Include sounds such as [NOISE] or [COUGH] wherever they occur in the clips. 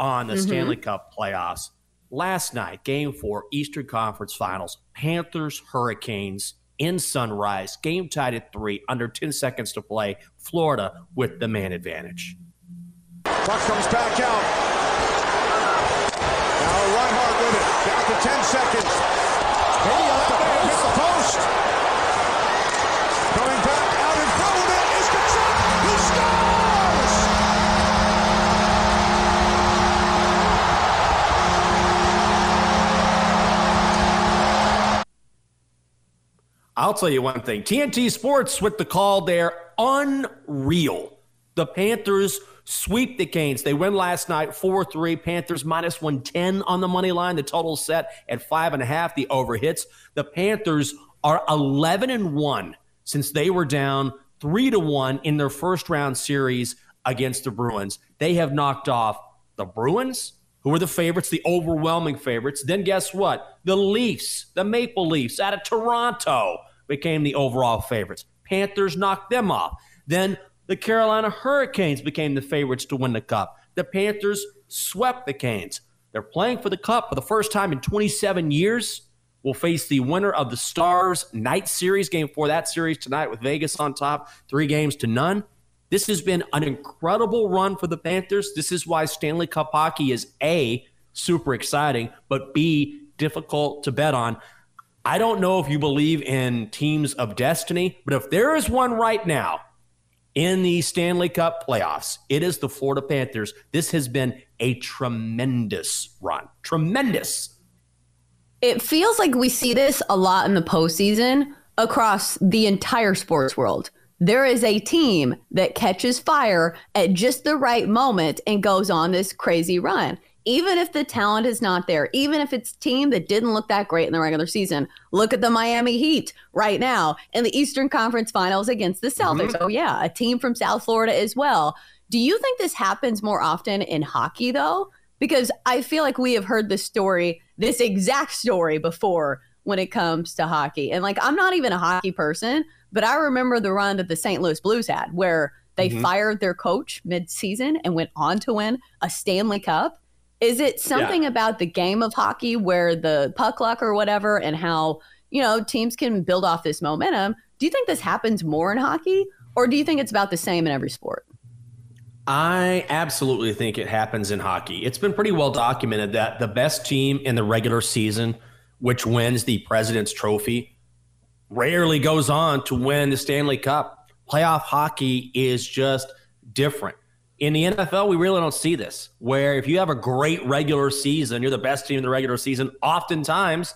on the mm-hmm. Stanley Cup playoffs. Last night, game four, Eastern Conference Finals, Panthers, Hurricanes in Sunrise, game tied at three, under 10 seconds to play. Florida with the man advantage. Puck comes back out. Now Reinhart with it, down to 10 seconds. Hey, I'll tell you one thing TNT Sports with the call there, unreal. The Panthers sweep the Canes. They win last night 4 3. Panthers minus 110 on the money line. The total set at 5.5. The over hits. The Panthers are 11 and 1 since they were down 3 to 1 in their first round series against the Bruins. They have knocked off the Bruins, who were the favorites, the overwhelming favorites. Then guess what? The Leafs, the Maple Leafs out of Toronto became the overall favorites. Panthers knocked them off. Then the Carolina Hurricanes became the favorites to win the cup. The Panthers swept the Canes. They're playing for the cup for the first time in 27 years. We'll face the winner of the Stars Knights Series, game four that series tonight with Vegas on top, three games to none. This has been an incredible run for the Panthers. This is why Stanley Cup hockey is A, super exciting, but B, difficult to bet on. I don't know if you believe in teams of destiny, but if there is one right now in the Stanley Cup playoffs, it is the Florida Panthers. This has been a tremendous run. Tremendous. It feels like we see this a lot in the postseason across the entire sports world. There is a team that catches fire at just the right moment and goes on this crazy run even if the talent is not there, even if it's team that didn't look that great in the regular season, look at the Miami Heat right now in the Eastern Conference Finals against the Celtics. Mm-hmm. Oh, yeah, a team from South Florida as well. Do you think this happens more often in hockey, though? Because I feel like we have heard this story, this exact story before when it comes to hockey. And like, I'm not even a hockey person, but I remember the run that the St. Louis Blues had where they mm-hmm. fired their coach mid-season and went on to win a Stanley Cup is it something yeah. about the game of hockey where the puck luck or whatever and how, you know, teams can build off this momentum? Do you think this happens more in hockey or do you think it's about the same in every sport? I absolutely think it happens in hockey. It's been pretty well documented that the best team in the regular season, which wins the President's Trophy, rarely goes on to win the Stanley Cup. Playoff hockey is just different. In the NFL, we really don't see this, where if you have a great regular season, you're the best team in the regular season, oftentimes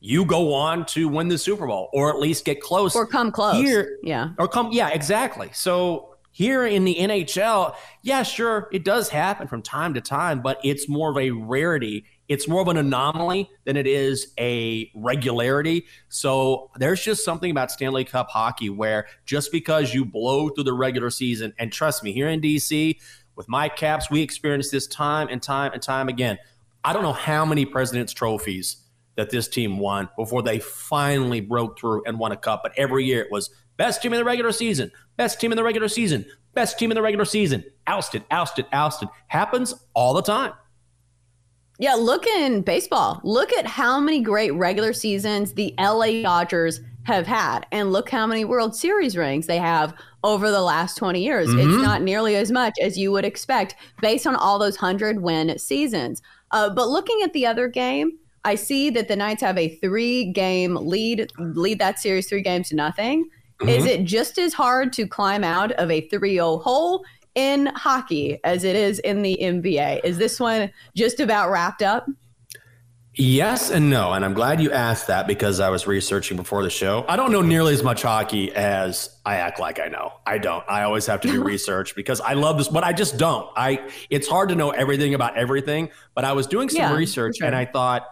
you go on to win the Super Bowl or at least get close. Or come close. Here, yeah. Or come, yeah, exactly. So here in the NHL, yeah, sure, it does happen from time to time, but it's more of a rarity it's more of an anomaly than it is a regularity. So there's just something about Stanley Cup hockey where just because you blow through the regular season, and trust me, here in DC with my caps, we experience this time and time and time again. I don't know how many President's trophies that this team won before they finally broke through and won a cup. But every year it was best team in the regular season, best team in the regular season, best team in the regular season, ousted, ousted, ousted. Happens all the time. Yeah, look in baseball. Look at how many great regular seasons the LA Dodgers have had. And look how many World Series rings they have over the last 20 years. Mhm. It's not nearly as much as you would expect based on all those 100 win seasons. Uh, but looking at the other game, I see that the Knights have a three game lead, lead that series three games to nothing. Is it just as hard to climb out of a 3 0 hole in hockey as it is in the NBA? Is this one just about wrapped up? Yes and no. And I'm glad you asked that because I was researching before the show. I don't know nearly as much hockey as I act like I know. I don't. I always have to do [LAUGHS] research because I love this, but I just don't. I it's hard to know everything about everything, but I was doing some Yeah, research sure. and I thought,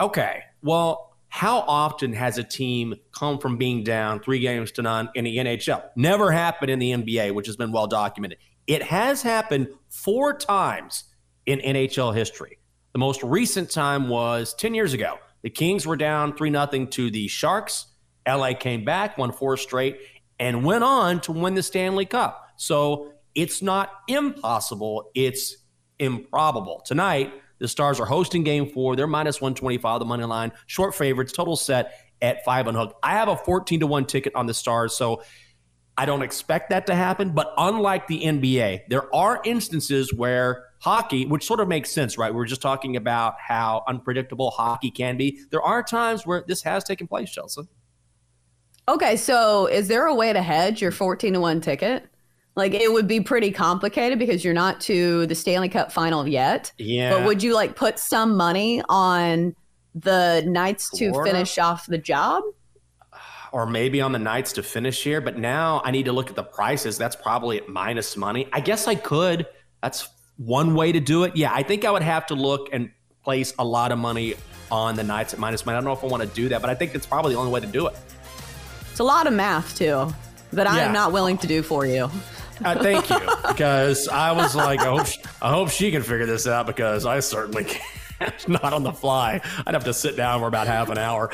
okay, well, how often has a team come from being down three games to none in the NHL? Never happened in the NBA, which has been well documented. It has happened four times in NHL history. The most recent time was 10 years ago. The Kings were down 3 0 to the Sharks. LA came back, won four straight, and went on to win the Stanley Cup. So it's not impossible, it's improbable. Tonight, the Stars are hosting game four. They're minus 125, the money line, short favorites, total set at five on hook. I have a 14 to 1 ticket on the Stars. So I don't expect that to happen. But unlike the NBA, there are instances where hockey, which sort of makes sense, right? We were just talking about how unpredictable hockey can be. There are times where this has taken place, Chelsea. Okay, so is there a way to hedge your 14 to 1 ticket? Like it would be pretty complicated because you're not to the Stanley Cup final yet. Yeah. But would you like put some money on the Knights to Florida? finish off the job? or maybe on the Knights to finish here. But now I need to look at the prices. That's probably at minus money. I guess I could. That's one way to do it. Yeah, I think I would have to look and place a lot of money on the Knights at minus money. I don't know if I want to do that, but I think that's probably the only way to do it. It's a lot of math too that I Yeah. am not willing to do for you. Uh, thank you, because I was like, I hope, I hope she can figure this out because I certainly can't. [LAUGHS] Not on the fly. I'd have to sit down for about half an hour.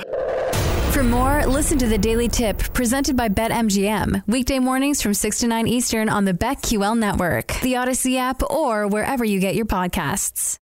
For more, listen to the Daily Tip presented by BetMGM. Weekday mornings from 6 to 9 Eastern on the BetQL network, the Audacy app, or wherever you get your podcasts.